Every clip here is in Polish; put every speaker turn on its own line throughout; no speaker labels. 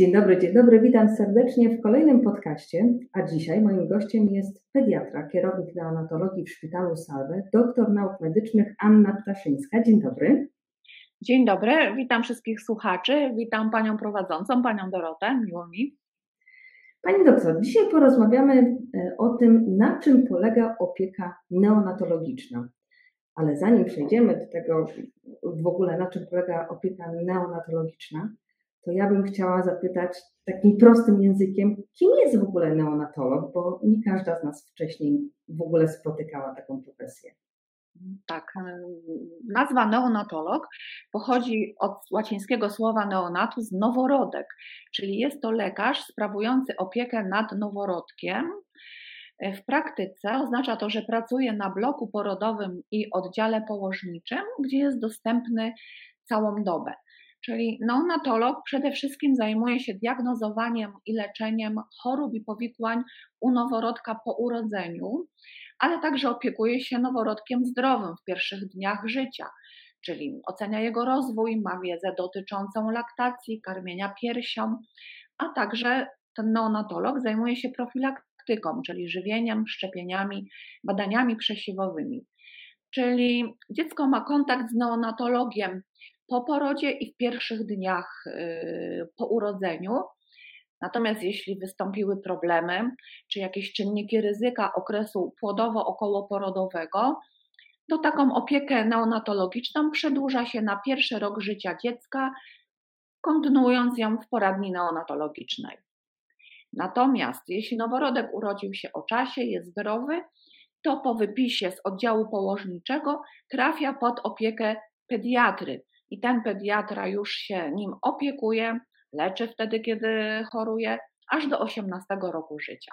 Dzień dobry, dzień dobry, witam serdecznie w kolejnym podcaście, a dzisiaj moim gościem jest pediatra, kierownik neonatologii w szpitalu Salwe, doktor nauk medycznych Anna Ptaszyńska. Dzień dobry.
Dzień dobry, witam wszystkich słuchaczy, witam panią prowadzącą, panią Dorotę, miło mi.
Pani doktor, dzisiaj porozmawiamy e, o tym, na czym polega opieka neonatologiczna. Ale zanim przejdziemy do tego w ogóle, na czym polega opieka neonatologiczna, to ja bym chciała zapytać takim prostym językiem, kim jest w ogóle neonatolog, bo nie każda z nas wcześniej w ogóle spotykała taką profesję.
Tak, nazwa neonatolog pochodzi od łacińskiego słowa neonatus noworodek, czyli jest to lekarz sprawujący opiekę nad noworodkiem. W praktyce oznacza to, że pracuje na bloku porodowym i oddziale położniczym, gdzie jest dostępny całą dobę. Czyli neonatolog przede wszystkim zajmuje się diagnozowaniem i leczeniem chorób i powikłań u noworodka po urodzeniu, ale także opiekuje się noworodkiem zdrowym w pierwszych dniach życia, czyli ocenia jego rozwój, ma wiedzę dotyczącą laktacji, karmienia piersią, a także ten neonatolog zajmuje się profilaktyką, czyli żywieniem, szczepieniami, badaniami przesiewowymi. Czyli dziecko ma kontakt z neonatologiem po porodzie i w pierwszych dniach y, po urodzeniu. Natomiast jeśli wystąpiły problemy, czy jakieś czynniki ryzyka okresu płodowo-okołoporodowego, to taką opiekę neonatologiczną przedłuża się na pierwszy rok życia dziecka, kontynuując ją w poradni neonatologicznej. Natomiast jeśli noworodek urodził się o czasie, jest zdrowy, to po wypisie z oddziału położniczego trafia pod opiekę pediatry, i ten pediatra już się nim opiekuje, leczy wtedy, kiedy choruje, aż do 18 roku życia.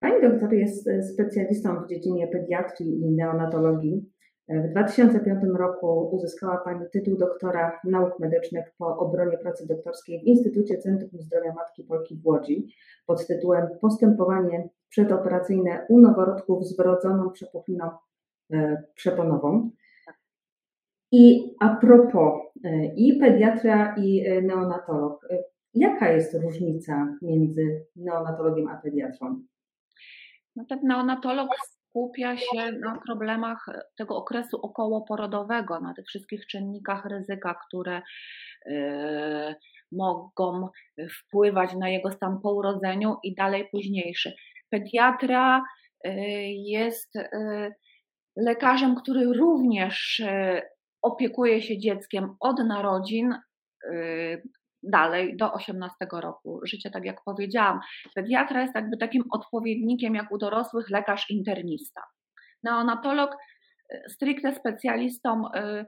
Pani doktor jest e, specjalistą w dziedzinie pediatrii i neonatologii. E, w 2005 roku uzyskała Pani tytuł doktora nauk medycznych po obronie pracy doktorskiej w Instytucie Centrum Zdrowia Matki Polki w Łodzi pod tytułem Postępowanie przedoperacyjne u noworodków z wrodzoną przepuchliną e, przeponową. I a propos e, i pediatra, i e, neonatolog, e, jaka jest różnica między neonatologiem a pediatrą?
No ten neonatolog skupia się na problemach tego okresu okołoporodowego, na tych wszystkich czynnikach ryzyka, które mogą wpływać na jego stan po urodzeniu i dalej późniejszy. Pediatra jest lekarzem, który również opiekuje się dzieckiem od narodzin y, dalej do 18 roku życia, tak jak powiedziałam. Pediatra jest jakby takim odpowiednikiem, jak u dorosłych, lekarz internista. Neonatolog y, stricte specjalistą y,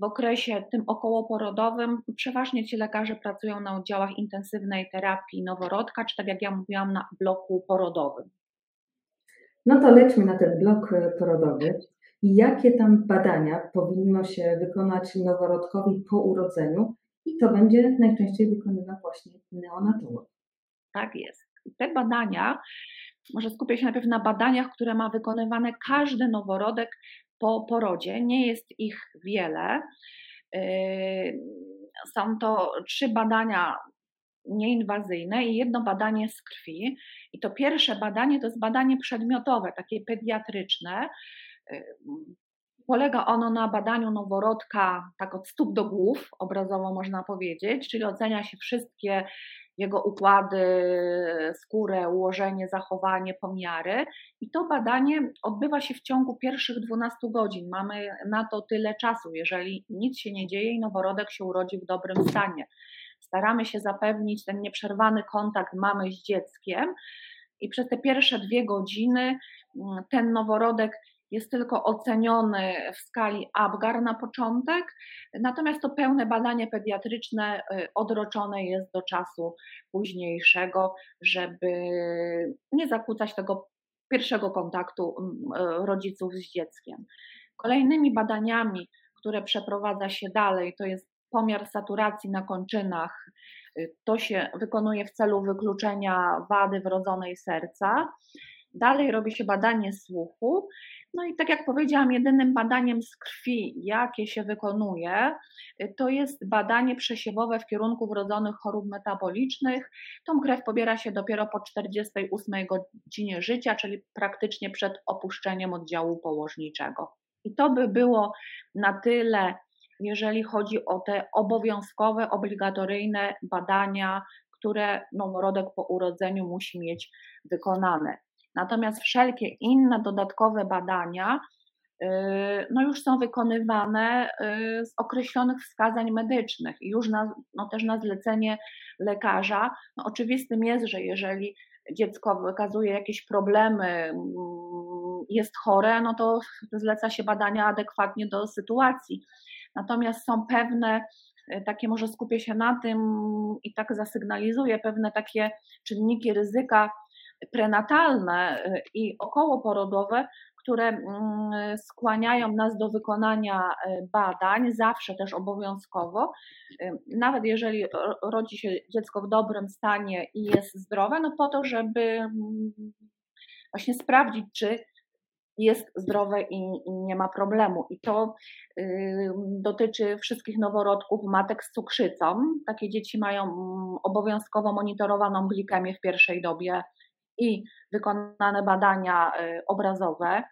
w okresie tym okołoporodowym, przeważnie ci lekarze pracują na oddziałach intensywnej terapii noworodka, czy tak jak ja mówiłam, na bloku porodowym.
No to lećmy na ten blok porodowy i jakie tam badania powinno się wykonać noworodkowi po urodzeniu i to będzie najczęściej wykonywał właśnie neonatolog.
Tak jest. Te badania, może skupię się najpierw na badaniach, które ma wykonywane każdy noworodek po porodzie. Nie jest ich wiele. Yy, są to trzy badania nieinwazyjne i jedno badanie z krwi. I to pierwsze badanie to jest badanie przedmiotowe, takie pediatryczne, Polega ono na badaniu noworodka tak od stóp do głów, obrazowo można powiedzieć, czyli ocenia się wszystkie jego układy, skórę, ułożenie, zachowanie, pomiary. I to badanie odbywa się w ciągu pierwszych 12 godzin. Mamy na to tyle czasu, jeżeli nic się nie dzieje i noworodek się urodzi w dobrym stanie. Staramy się zapewnić ten nieprzerwany kontakt mamy z dzieckiem i przez te pierwsze dwie godziny mm, ten noworodek jest tylko oceniony w skali ABGAR na początek, natomiast to pełne badanie pediatryczne y, odroczone jest do czasu późniejszego, żeby nie zakłócać tego pierwszego kontaktu mm, y, rodziców z dzieckiem. Kolejnymi badaniami, które przeprowadza się dalej, to jest pomiar saturacji na kończynach. Y, to się wykonuje w celu wykluczenia wady wrodzonej serca. Dalej robi się badanie słuchu No i tak jak powiedziałam, jedynym badaniem z krwi, jakie się wykonuje, to jest badanie przesiewowe w kierunku wrodzonych chorób metabolicznych. Tą krew pobiera się dopiero po 48 godzinie życia, czyli praktycznie przed opuszczeniem oddziału położniczego. I to by było na tyle, jeżeli chodzi o te obowiązkowe, obligatoryjne badania, które noworodek po urodzeniu musi mieć wykonane. Natomiast wszelkie inne dodatkowe badania y, no już są wykonywane y, z określonych wskazań medycznych i już na, no też na zlecenie lekarza. No oczywistym jest, że jeżeli dziecko wykazuje jakieś problemy, mm, jest chore, no to zleca się badania adekwatnie do sytuacji. Natomiast są pewne y, takie, może skupię się na tym i tak zasygnalizuję pewne takie czynniki ryzyka prenatalne y, i okołoporodowe, które mm, skłaniają nas do wykonania y, badań, zawsze też obowiązkowo. Y, nawet jeżeli rodzi się dziecko w dobrym stanie i jest zdrowe, no po to, żeby mm, właśnie sprawdzić, czy jest zdrowe i, nie ma problemu. I to dotyczy wszystkich noworodków, matek z cukrzycą. Takie dzieci mają mm, obowiązkowo monitorowaną glikemię w pierwszej dobie i wykonane badania y, obrazowe.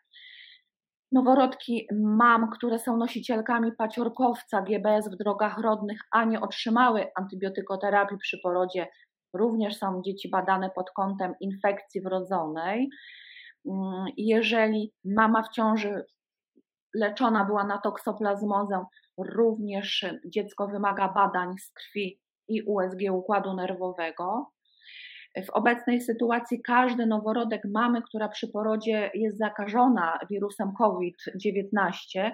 Noworodki mam, które są nosicielkami paciorkowca GBS w drogach rodnych, a nie otrzymały antybiotykoterapii przy porodzie, również są dzieci badane pod kątem infekcji wrodzonej. Mm, jeżeli mama w ciąży leczona była na toksoplazmozę, również dziecko wymaga badań z krwi i USG układu nerwowego. W obecnej sytuacji każdy noworodek mamy, która przy porodzie jest zakażona wirusem COVID-19,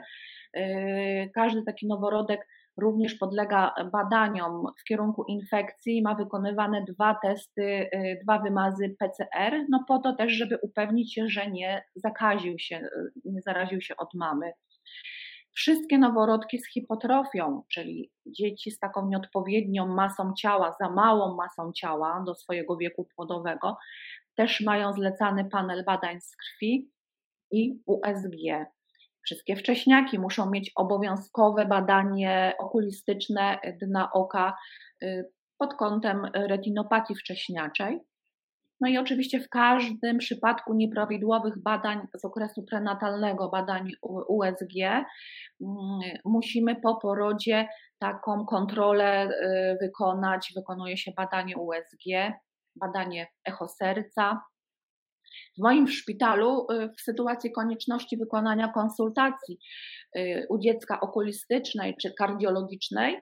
yy, każdy taki noworodek również podlega badaniom w kierunku infekcji, ma wykonywane dwa testy, yy, dwa wymazy PCR, no po to też, żeby upewnić się, że nie zakaził się, yy, nie zaraził się od mamy. Wszystkie noworodki z hipotrofią, czyli dzieci z taką nieodpowiednią masą ciała, za małą masą ciała do swojego wieku płodowego, też mają zlecany panel badań z krwi i USG. Wszystkie wcześniaki muszą mieć obowiązkowe badanie okulistyczne dna oka y, pod kątem retinopatii wcześniaczej. No i oczywiście w każdym przypadku nieprawidłowych badań z okresu prenatalnego, badań USG, mm, musimy po porodzie taką kontrolę y, wykonać. Wykonuje się badanie USG, badanie echo serca. W moim szpitalu, y, w sytuacji konieczności wykonania konsultacji y, u dziecka okulistycznej czy kardiologicznej,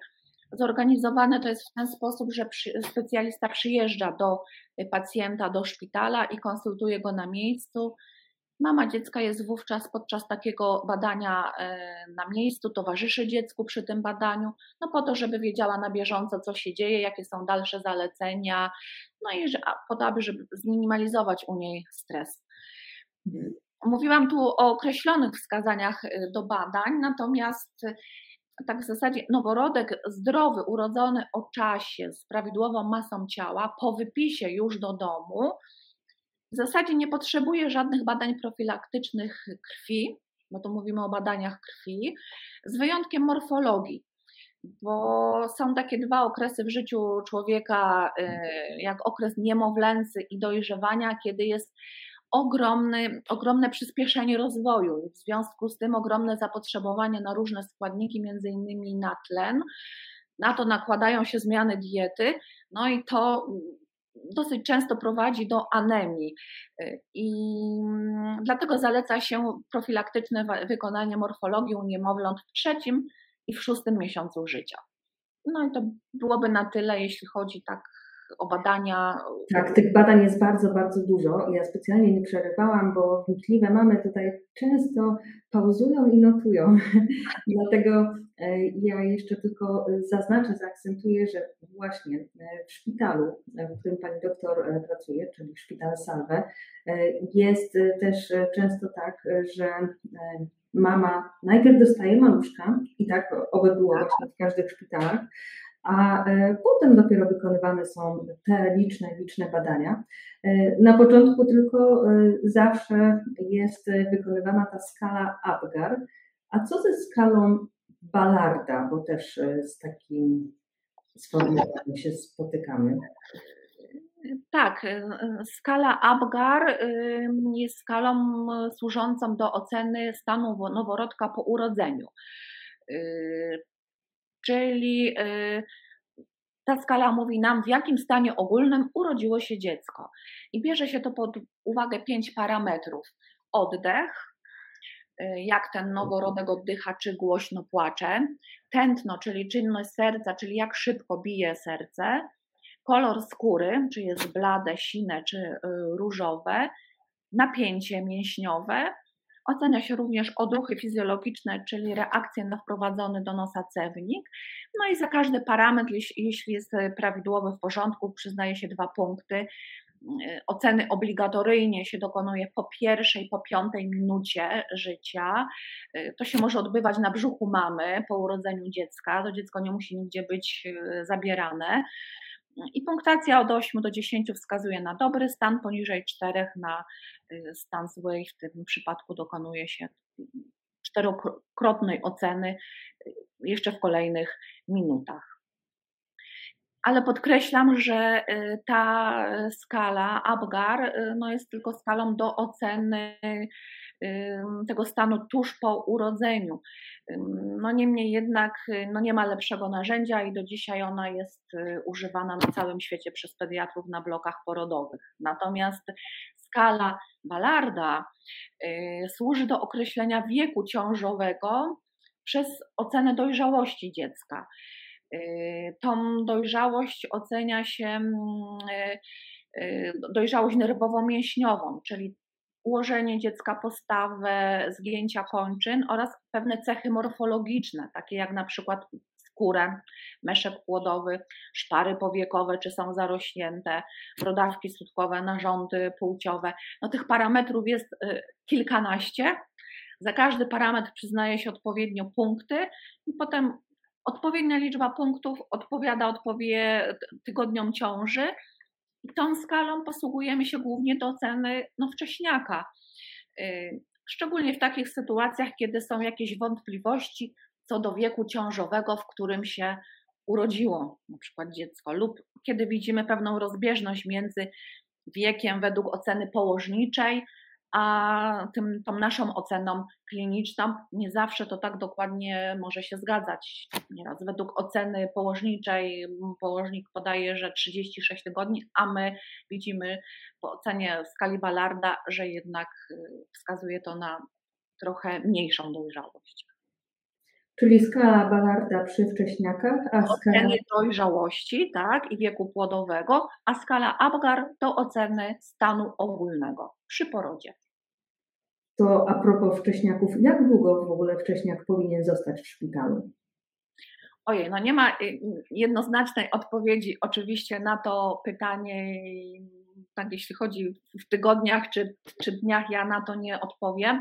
Zorganizowane to jest w ten sposób, że specjalista przyjeżdża do y, pacjenta, do szpitala i konsultuje go na miejscu. Mama dziecka jest wówczas podczas takiego badania e, na miejscu, towarzyszy dziecku przy tym badaniu, no po to, żeby wiedziała na bieżąco, co się dzieje, jakie są dalsze zalecenia, no i że, po to, aby żeby zminimalizować u niej stres. Mhm. Mówiłam tu o określonych wskazaniach y, do badań, natomiast tak w zasadzie noworodek zdrowy, urodzony o czasie, z prawidłową masą ciała, po wypisie już do domu, w zasadzie nie potrzebuje żadnych badań profilaktycznych krwi, bo tu mówimy o badaniach krwi, z wyjątkiem morfologii. Bo są takie dwa okresy w życiu człowieka, y, jak okres niemowlęcy i dojrzewania, kiedy jest ogromny, ogromne przyspieszenie rozwoju. W związku z tym ogromne zapotrzebowanie na różne składniki, między innymi na tlen. Na to nakładają się zmiany diety, no i to dosyć często prowadzi do anemii. I dlatego zaleca się profilaktyczne wykonanie morfologii u niemowląt w trzecim i w szóstym miesiącu życia. No i to byłoby na tyle, jeśli chodzi tak o badania.
Tak, tych badań jest bardzo, bardzo dużo. Ja specjalnie nie przerywałam, bo wnikliwe mamy tutaj często pauzują i notują. Dlatego e, ja jeszcze tylko zaznaczę, zaakcentuję, że właśnie e, w szpitalu, e, w którym pani doktor pracuje, czyli szpital Salve, jest też często tak, że mama najpierw dostaje maluszka i tak oby było tak. właśnie w każdych szpitalach, a potem dopiero wykonywane są te liczne, liczne badania. Na początku tylko zawsze jest wykonywana ta skala Apgar. A co ze skalą Ballarda, bo też z takim sformułowaniem się spotykamy?
Tak, skala Apgar jest skalą służącą do oceny stanu noworodka po urodzeniu. Czyli ta skala mówi nam, w jakim stanie ogólnym urodziło się dziecko. I bierze się to pod uwagę pięć parametrów. Oddech, jak ten noworodek oddycha, czy głośno płacze, tętno, czyli czynność serca, czyli jak szybko bije serce, kolor skóry, czy jest blade, sine, czy y, różowe, napięcie mięśniowe. Ocenia się również odruchy fizjologiczne, czyli reakcje na wprowadzony do nosa cewnik. No i za każdy parametr, jeśli jest prawidłowy, w porządku, przyznaje się dwa punkty. Y, oceny obligatoryjnie się dokonuje po pierwszej, po piątej minucie życia. Y, to się może odbywać na brzuchu mamy po urodzeniu dziecka. To dziecko nie musi nigdzie być zabierane. I punktacja od 8 do 10 wskazuje na dobry stan, poniżej 4 na y, stan zły w tym przypadku dokonuje się czterokrotnej oceny y, jeszcze w kolejnych minutach. Ale podkreślam, że y, ta skala Apgar no jest tylko skalą do oceny tego stanu tuż po urodzeniu. No niemniej jednak no nie ma lepszego narzędzia i do dzisiaj ona jest y, używana na całym świecie przez pediatrów na blokach porodowych. Natomiast skala Ballarda y, służy do określenia wieku ciążowego przez ocenę dojrzałości dziecka. Y, tą dojrzałość ocenia się dojrzałość nerwowo-mięśniową, czyli ułożenie dziecka, postawę, zgięcia kończyn oraz pewne cechy morfologiczne, takie jak na przykład skórę, meszek płodowy, szpary powiekowe, czy są zarośnięte, brodawki sutkowe, narządy płciowe. No tych parametrów jest y, kilkanaście. Za każdy parametr przyznaje się odpowiednio punkty i potem odpowiednia liczba punktów odpowiada odpowie tygodniom ciąży i tą skalą posługujemy się głównie do oceny no, wcześniaka. Y, szczególnie w takich sytuacjach, kiedy są jakieś wątpliwości co do wieku ciążowego, w którym się urodziło na przykład dziecko, lub kiedy widzimy pewną rozbieżność między wiekiem według oceny położniczej, a tym, tą naszą oceną kliniczną nie zawsze to tak dokładnie może się zgadzać. Nieraz według oceny położniczej położnik podaje, że 36 tygodni, a my widzimy po ocenie w skali Ballarda, że jednak y, wskazuje to na trochę mniejszą dojrzałość.
Czyli skala Ballarda przy wcześniakach,
a skala... Oceny dojrzałości tak, i wieku płodowego, a skala Apgar do oceny stanu ogólnego przy porodzie.
To a propos wcześniaków, jak długo w ogóle wcześniak powinien zostać w szpitalu?
Ojej, no nie ma y, jednoznacznej odpowiedzi oczywiście na to pytanie, tak jeśli chodzi w tygodniach czy, czy dniach, ja na to nie odpowiem,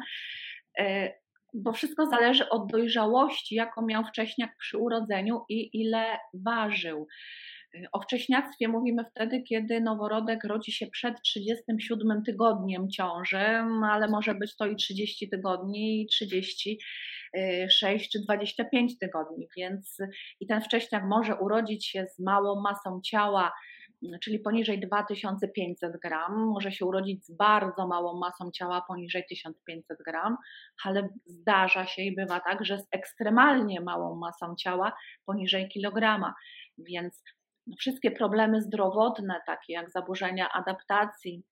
e, bo wszystko zależy od dojrzałości, jaką miał wcześniak przy urodzeniu i ile ważył. O wcześniactwie mówimy wtedy, kiedy noworodek rodzi się przed 37 tygodniem ciąży, ale może być to i 30 tygodni, i 36 czy 25 tygodni, więc i ten wcześniak może urodzić się z małą masą ciała, czyli poniżej 2500 gram, może się urodzić z bardzo małą masą ciała poniżej 1500 gram, ale zdarza się i bywa tak, że z ekstremalnie małą masą ciała poniżej kilograma. Więc wszystkie problemy zdrowotne, takie jak zaburzenia adaptacji,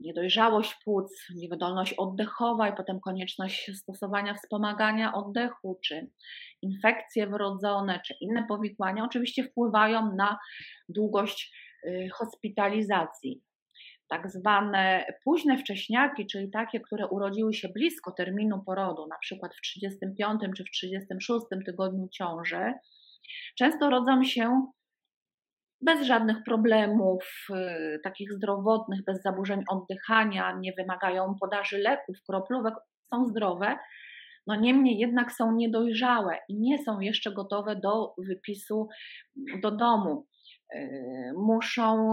niedojrzałość płuc, niewydolność oddechowa i potem konieczność stosowania wspomagania oddechu, czy infekcje wrodzone, czy inne powikłania, oczywiście wpływają na długość y, hospitalizacji. Tak zwane późne wcześniaki, czyli takie, które urodziły się blisko terminu porodu, na przykład w 35 czy w 36 tygodniu ciąży, często rodzą się bez żadnych problemów y, takich zdrowotnych, bez zaburzeń oddychania, nie wymagają podaży leków, kroplówek, są zdrowe. no niemniej jednak są niedojrzałe i nie są jeszcze gotowe do wypisu do domu. Muszą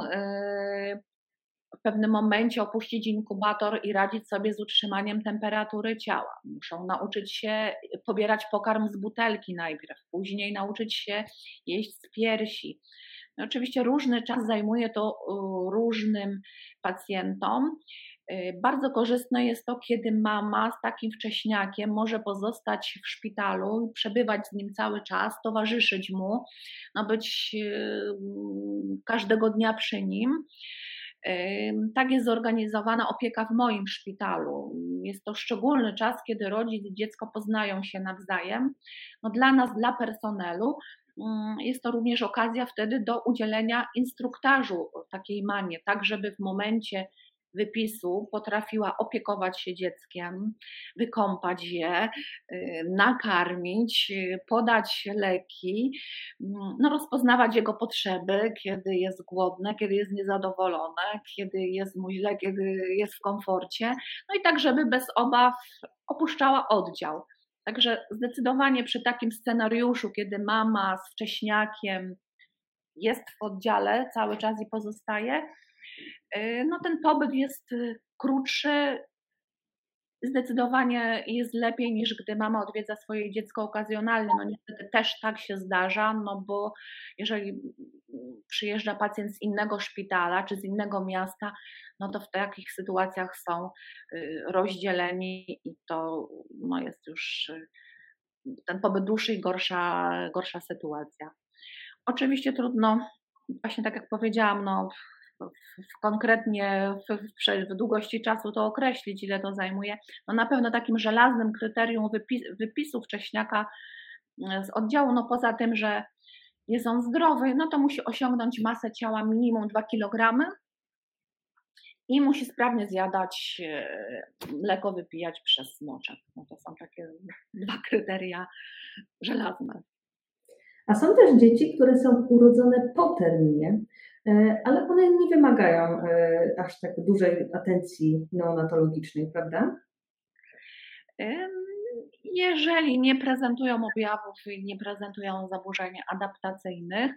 w pewnym momencie opuścić inkubator i radzić sobie z utrzymaniem temperatury ciała. Muszą nauczyć się pobierać pokarm z butelki najpierw, później nauczyć się jeść z piersi. No oczywiście różny czas zajmuje to różnym pacjentom. Y, bardzo korzystne jest to, kiedy mama z takim wcześniakiem może pozostać w szpitalu, przebywać z nim cały czas, towarzyszyć mu, no być y, każdego dnia przy nim. Tak jest zorganizowana opieka w moim szpitalu. Jest to szczególny czas, kiedy rodzic i dziecko poznają się nawzajem. No dla nas, dla personelu, jest to również okazja wtedy do udzielenia instruktażu takiej mamie, tak żeby w momencie wypisu potrafiła opiekować się dzieckiem, wykąpać je, y, nakarmić, y, podać leki, mm, no rozpoznawać jego potrzeby, kiedy jest głodne, kiedy jest niezadowolone, kiedy jest mu źle, kiedy jest w komforcie, no i tak, żeby bez obaw opuszczała oddział. Także zdecydowanie przy takim scenariuszu, kiedy mama z wcześniakiem jest w oddziale cały czas i pozostaje, Y, no ten pobyt jest y, krótszy, zdecydowanie jest lepiej niż gdy mama odwiedza swoje dziecko okazjonalnie. No niestety też tak się zdarza, no bo jeżeli przyjeżdża pacjent z innego szpitala czy z innego miasta, no to w takich sytuacjach są y, rozdzieleni i to no jest już ten pobyt dłuższy i gorsza, gorsza sytuacja. Oczywiście trudno, właśnie tak jak powiedziałam, no w, konkretnie w, w, w, długości czasu to określić, ile to zajmuje. No na pewno takim żelaznym kryterium wypis, wypisu wcześniaka e, z oddziału, no poza tym, że jest on zdrowy, no to musi osiągnąć masę ciała minimum 2 kg i musi sprawnie zjadać e, mleko, wypijać przez smoczek. No to są takie dwa kryteria żelazne.
A są też dzieci, które są urodzone po terminie, ale one nie wymagają e, aż tak dużej atencji neonatologicznej, prawda?
Jeżeli nie prezentują objawów i nie prezentują zaburzeń adaptacyjnych,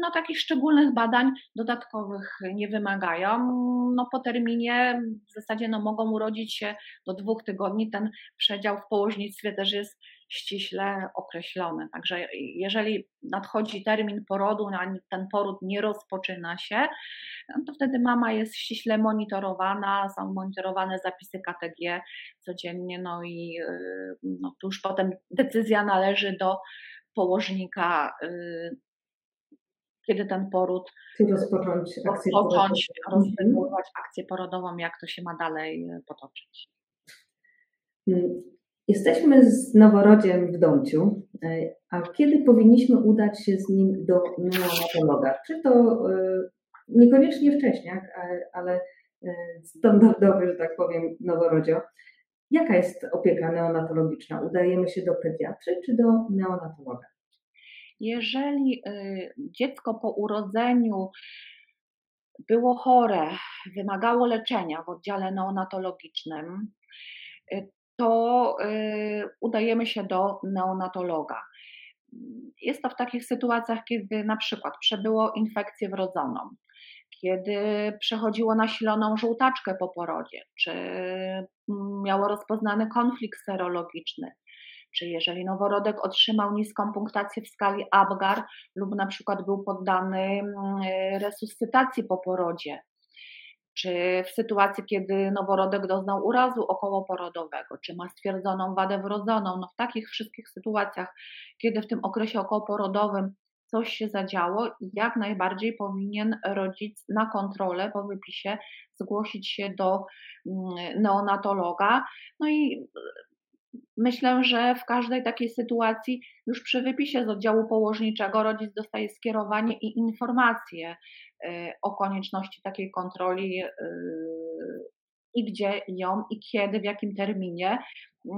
no takich szczególnych badań dodatkowych nie wymagają. No po terminie w zasadzie no mogą urodzić się do dwóch tygodni. Ten przedział w położnictwie też jest ściśle określone. Także jeżeli nadchodzi termin porodu, a ten poród nie rozpoczyna się, no to wtedy mama jest ściśle monitorowana, są monitorowane zapisy KTG codziennie, no i y, no, już potem decyzja należy do położnika, y, kiedy ten poród
rozpocząć akcję
rozpocząć, rozpocząć akcję porodową, jak to się ma dalej potoczyć.
Jesteśmy z noworodziem w domciu, e, a kiedy powinniśmy udać się z nim do neonatologa? Czy to e, niekoniecznie wcześniak, ale e, standardowy, że tak powiem, noworodzio. Jaka jest opieka neonatologiczna? Udajemy się do pediatry czy do neonatologa?
Jeżeli dziecko po urodzeniu było chore, wymagało leczenia w oddziale neonatologicznym, to y, udajemy się do neonatologa. Jest to w takich sytuacjach, kiedy na przykład przebyło infekcję wrodzoną, kiedy przechodziło nasiloną żółtaczkę po porodzie, czy miało rozpoznany konflikt serologiczny, czy jeżeli noworodek otrzymał niską punktację w skali Apgar lub na przykład był poddany mm, resuscytacji po porodzie, czy w sytuacji, kiedy noworodek doznał urazu okołoporodowego, czy ma stwierdzoną wadę wrodzoną, no w takich wszystkich sytuacjach, kiedy w tym okresie okołoporodowym coś się zadziało, jak najbardziej powinien rodzic na kontrolę po wypisie zgłosić się do mm, neonatologa. No i myślę, że w każdej takiej sytuacji już przy wypisie z oddziału położniczego rodzic dostaje skierowanie i informacje o konieczności takiej kontroli y, i gdzie ją i kiedy, w jakim terminie y,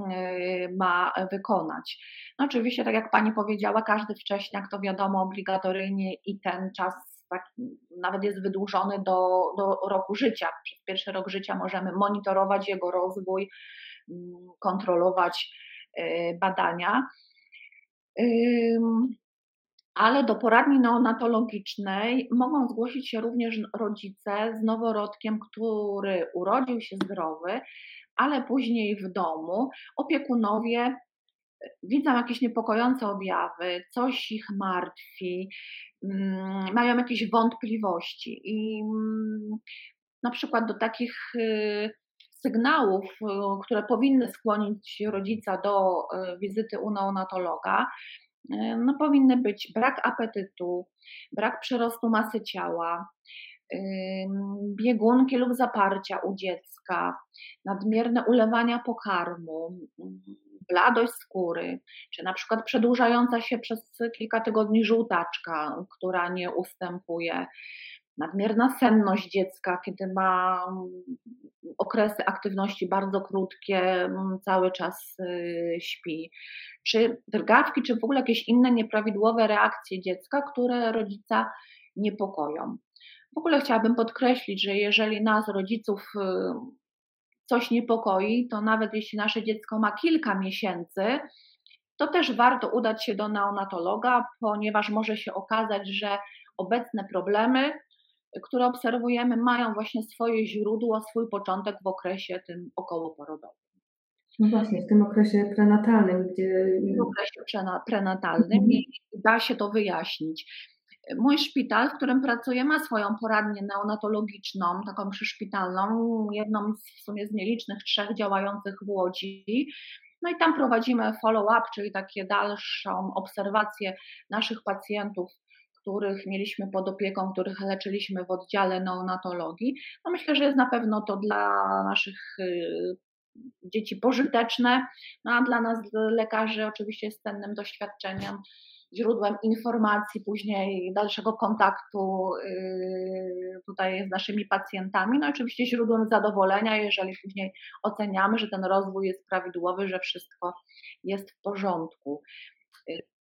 ma wykonać. No oczywiście, tak jak Pani powiedziała, każdy wcześniak to wiadomo obligatoryjnie i ten czas nawet jest wydłużony do, do roku życia. Przez pierwszy rok życia możemy monitorować jego rozwój, mm, kontrolować badania. Ale do poradni neonatologicznej mogą zgłosić się również rodzice z noworodkiem, który urodził się zdrowy, ale później w domu. Opiekunowie e, widzą jakieś niepokojące objawy, coś ich martwi, mm, mają jakieś wątpliwości i mm, na przykład do takich y, sygnałów, y, które powinny skłonić rodzica do y, wizyty u neonatologa, no powinny być brak apetytu, brak przyrostu masy ciała, biegunki lub zaparcia u dziecka, nadmierne ulewania pokarmu, bladość skóry, czy na przykład przedłużająca się przez kilka tygodni żółtaczka, która nie ustępuje, nadmierna senność dziecka, kiedy ma okresy aktywności bardzo krótkie, cały czas y, śpi, czy drgawki, czy w ogóle jakieś inne nieprawidłowe reakcje dziecka, które rodzica niepokoją. W ogóle chciałabym podkreślić, że jeżeli nas, rodziców, y, coś niepokoi, to nawet jeśli nasze dziecko ma kilka miesięcy, to też warto udać się do neonatologa, ponieważ może się okazać, że obecne problemy, które obserwujemy, mają właśnie swoje źródło, swój początek w okresie tym okołoporodowym.
No właśnie, w tym okresie prenatalnym, gdzie.
W okresie prenatalnym mhm. i da się to wyjaśnić. Mój szpital, w którym pracuję, ma swoją poradnię neonatologiczną, taką przyszpitalną, jedną z, w sumie z nielicznych trzech działających w Łodzi. No i tam prowadzimy follow-up, czyli takie dalszą obserwację naszych pacjentów, których mieliśmy pod opieką, których leczyliśmy w oddziale neonatologii. No myślę, że jest na pewno to dla naszych y, dzieci pożyteczne, no a dla nas lekarzy oczywiście jest cennym doświadczeniem źródłem informacji, później dalszego kontaktu y, tutaj z naszymi pacjentami. No oczywiście źródłem zadowolenia, jeżeli później oceniamy, że ten rozwój jest prawidłowy, że wszystko jest w porządku.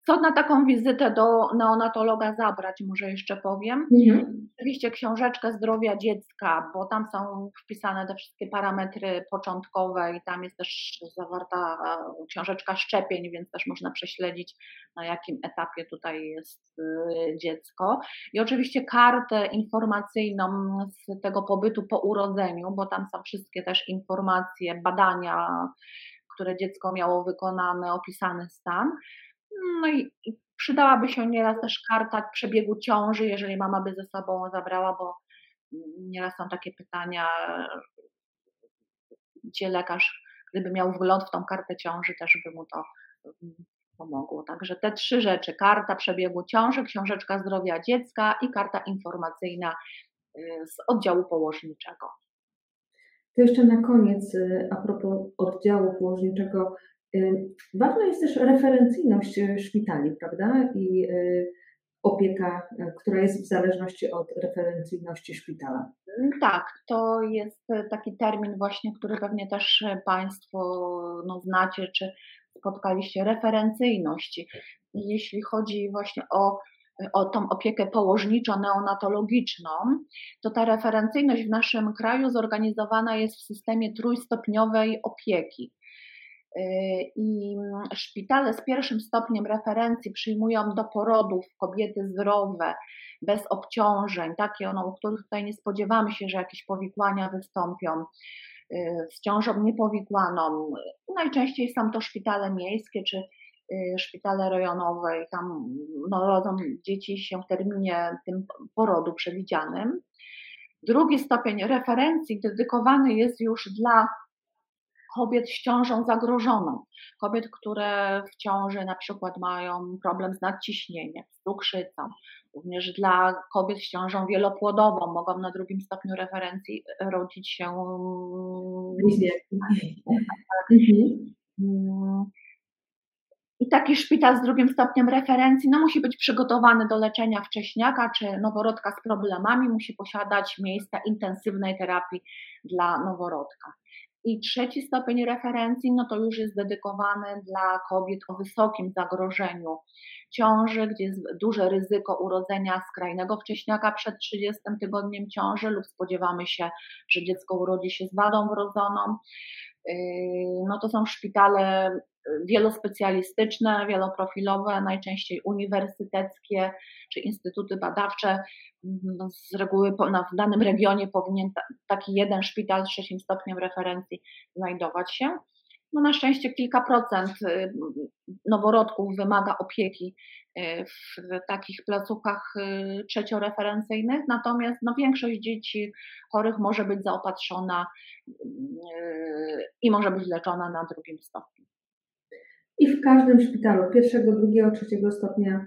Co na taką wizytę do neonatologa zabrać, może jeszcze powiem. Mhm. Oczywiście książeczkę zdrowia dziecka, bo tam są wpisane te wszystkie parametry początkowe i tam jest też zawarta e, książeczka szczepień, więc też można prześledzić, na jakim etapie tutaj jest e, dziecko. I oczywiście kartę informacyjną z tego pobytu po urodzeniu, bo tam są wszystkie też informacje, badania, które dziecko miało wykonane, opisany stan. No i, przydałaby się nieraz też karta przebiegu ciąży, jeżeli mama by ze sobą zabrała, bo nieraz są takie pytania, gdzie lekarz, gdyby miał wgląd w tą kartę ciąży, też by mu to mm, pomogło. Także te trzy rzeczy: karta przebiegu ciąży, książeczka zdrowia dziecka i karta informacyjna y, z oddziału położniczego.
To jeszcze na koniec, y, a propos oddziału położniczego, Ważna jest też referencyjność e, szpitali, prawda? I e, opieka, e, która jest w zależności od referencyjności szpitala.
Mm, tak, to jest taki termin właśnie, który pewnie też Państwo no, znacie, czy spotkaliście, referencyjność. Jeśli chodzi właśnie o, o tą opiekę położniczo-neonatologiczną, to ta referencyjność w naszym kraju zorganizowana jest w systemie trójstopniowej opieki. I szpitale z pierwszym stopniem referencji przyjmują do porodów kobiety zdrowe, bez obciążeń, takie, no, u których tutaj nie spodziewamy się, że jakieś powikłania wystąpią, y, z ciążą niepowikłaną. Najczęściej są to szpitale miejskie czy y, szpitale rejonowe i tam no, rodzą dzieci się w terminie tym porodu przewidzianym. Drugi stopień referencji dedykowany jest już dla kobiet z ciążą zagrożoną, kobiet, które w ciąży na przykład mają problem z nadciśnieniem, z cukrzycą, również dla kobiet z ciążą wielopłodową mogą na drugim stopniu referencji rodzić się bliźniaki. Mhm. I taki szpital z drugim stopniem referencji no, musi być przygotowany do leczenia wcześniaka czy noworodka z problemami, musi posiadać miejsca intensywnej terapii dla noworodka. I trzeci stopień referencji, no to już jest dedykowany dla kobiet o wysokim zagrożeniu ciąży, gdzie jest duże ryzyko urodzenia skrajnego wcześniaka przed 30 tygodniem ciąży lub spodziewamy się, że dziecko urodzi się z wadą wrodzoną. no to są szpitale wielospecjalistyczne, wieloprofilowe, najczęściej uniwersyteckie czy instytuty badawcze. No, z reguły w danym regionie powinien taki jeden szpital z trzecim stopniem referencji znajdować się. No na szczęście kilka procent y, noworodków wymaga opieki y, w takich placówkach y, trzecioreferencyjnych, natomiast no większość dzieci chorych może być zaopatrzona i może być leczona na drugim stopniu.
I w każdym szpitalu pierwszego, drugiego, trzeciego stopnia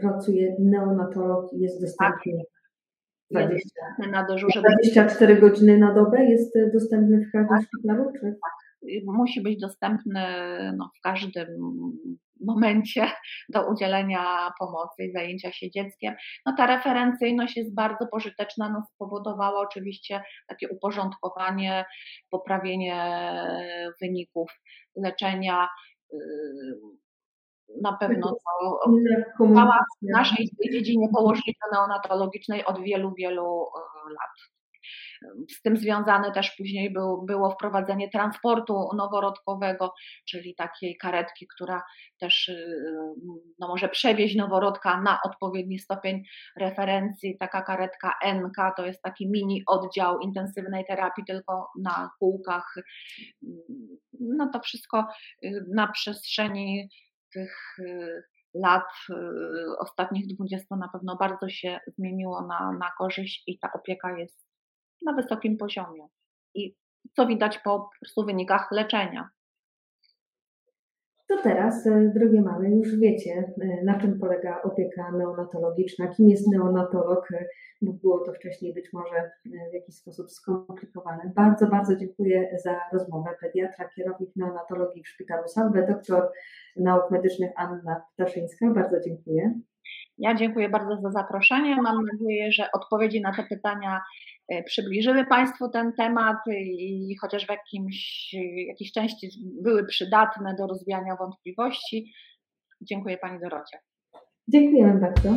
pracuje neonatolog i jest dostępny
tak. 20, na dyżurze.
24 godziny na dobę jest dostępny w każdym tak. szpitalu? Czy? Tak
musi być dostępny no, w każdym momencie do udzielenia pomocy i zajęcia się dzieckiem. No, ta referencyjność jest bardzo pożyteczna, no, spowodowała oczywiście takie uporządkowanie, poprawienie wyników leczenia. Y, na pewno to w naszej dziedzinie położniczo-neonatologicznej od wielu, wielu y, lat. Z tym związane też później był, było wprowadzenie transportu noworodkowego, czyli takiej karetki, która też y, no, może przewieźć noworodka na odpowiedni stopień referencji. Taka karetka NK to jest taki mini oddział intensywnej terapii, tylko na kółkach. No to wszystko y, na przestrzeni tych y, lat ostatnich 20 na pewno bardzo się zmieniło na, na korzyść i ta opieka jest na wysokim poziomie. I co widać po prostu wynikach leczenia.
To teraz, e, drogie mamy, już wiecie, e, na czym polega opieka neonatologiczna, kim jest neonatolog, e, bo było to wcześniej być może w jakiś sposób skomplikowane. Bardzo, bardzo dziękuję za rozmowę. Pediatra, kierownik neonatologii w Szpitalu Salve, doktor nauk medycznych Anna Ptaszyńska. Bardzo dziękuję.
Ja dziękuję bardzo za zaproszenie. Mam nadzieję, że odpowiedzi na te pytania e, przybliżyły Państwu ten temat i chociaż w jakimś, jakiejś części były przydatne do rozwiania wątpliwości. Dziękuję Pani Dorocie.
Dziękujemy bardzo.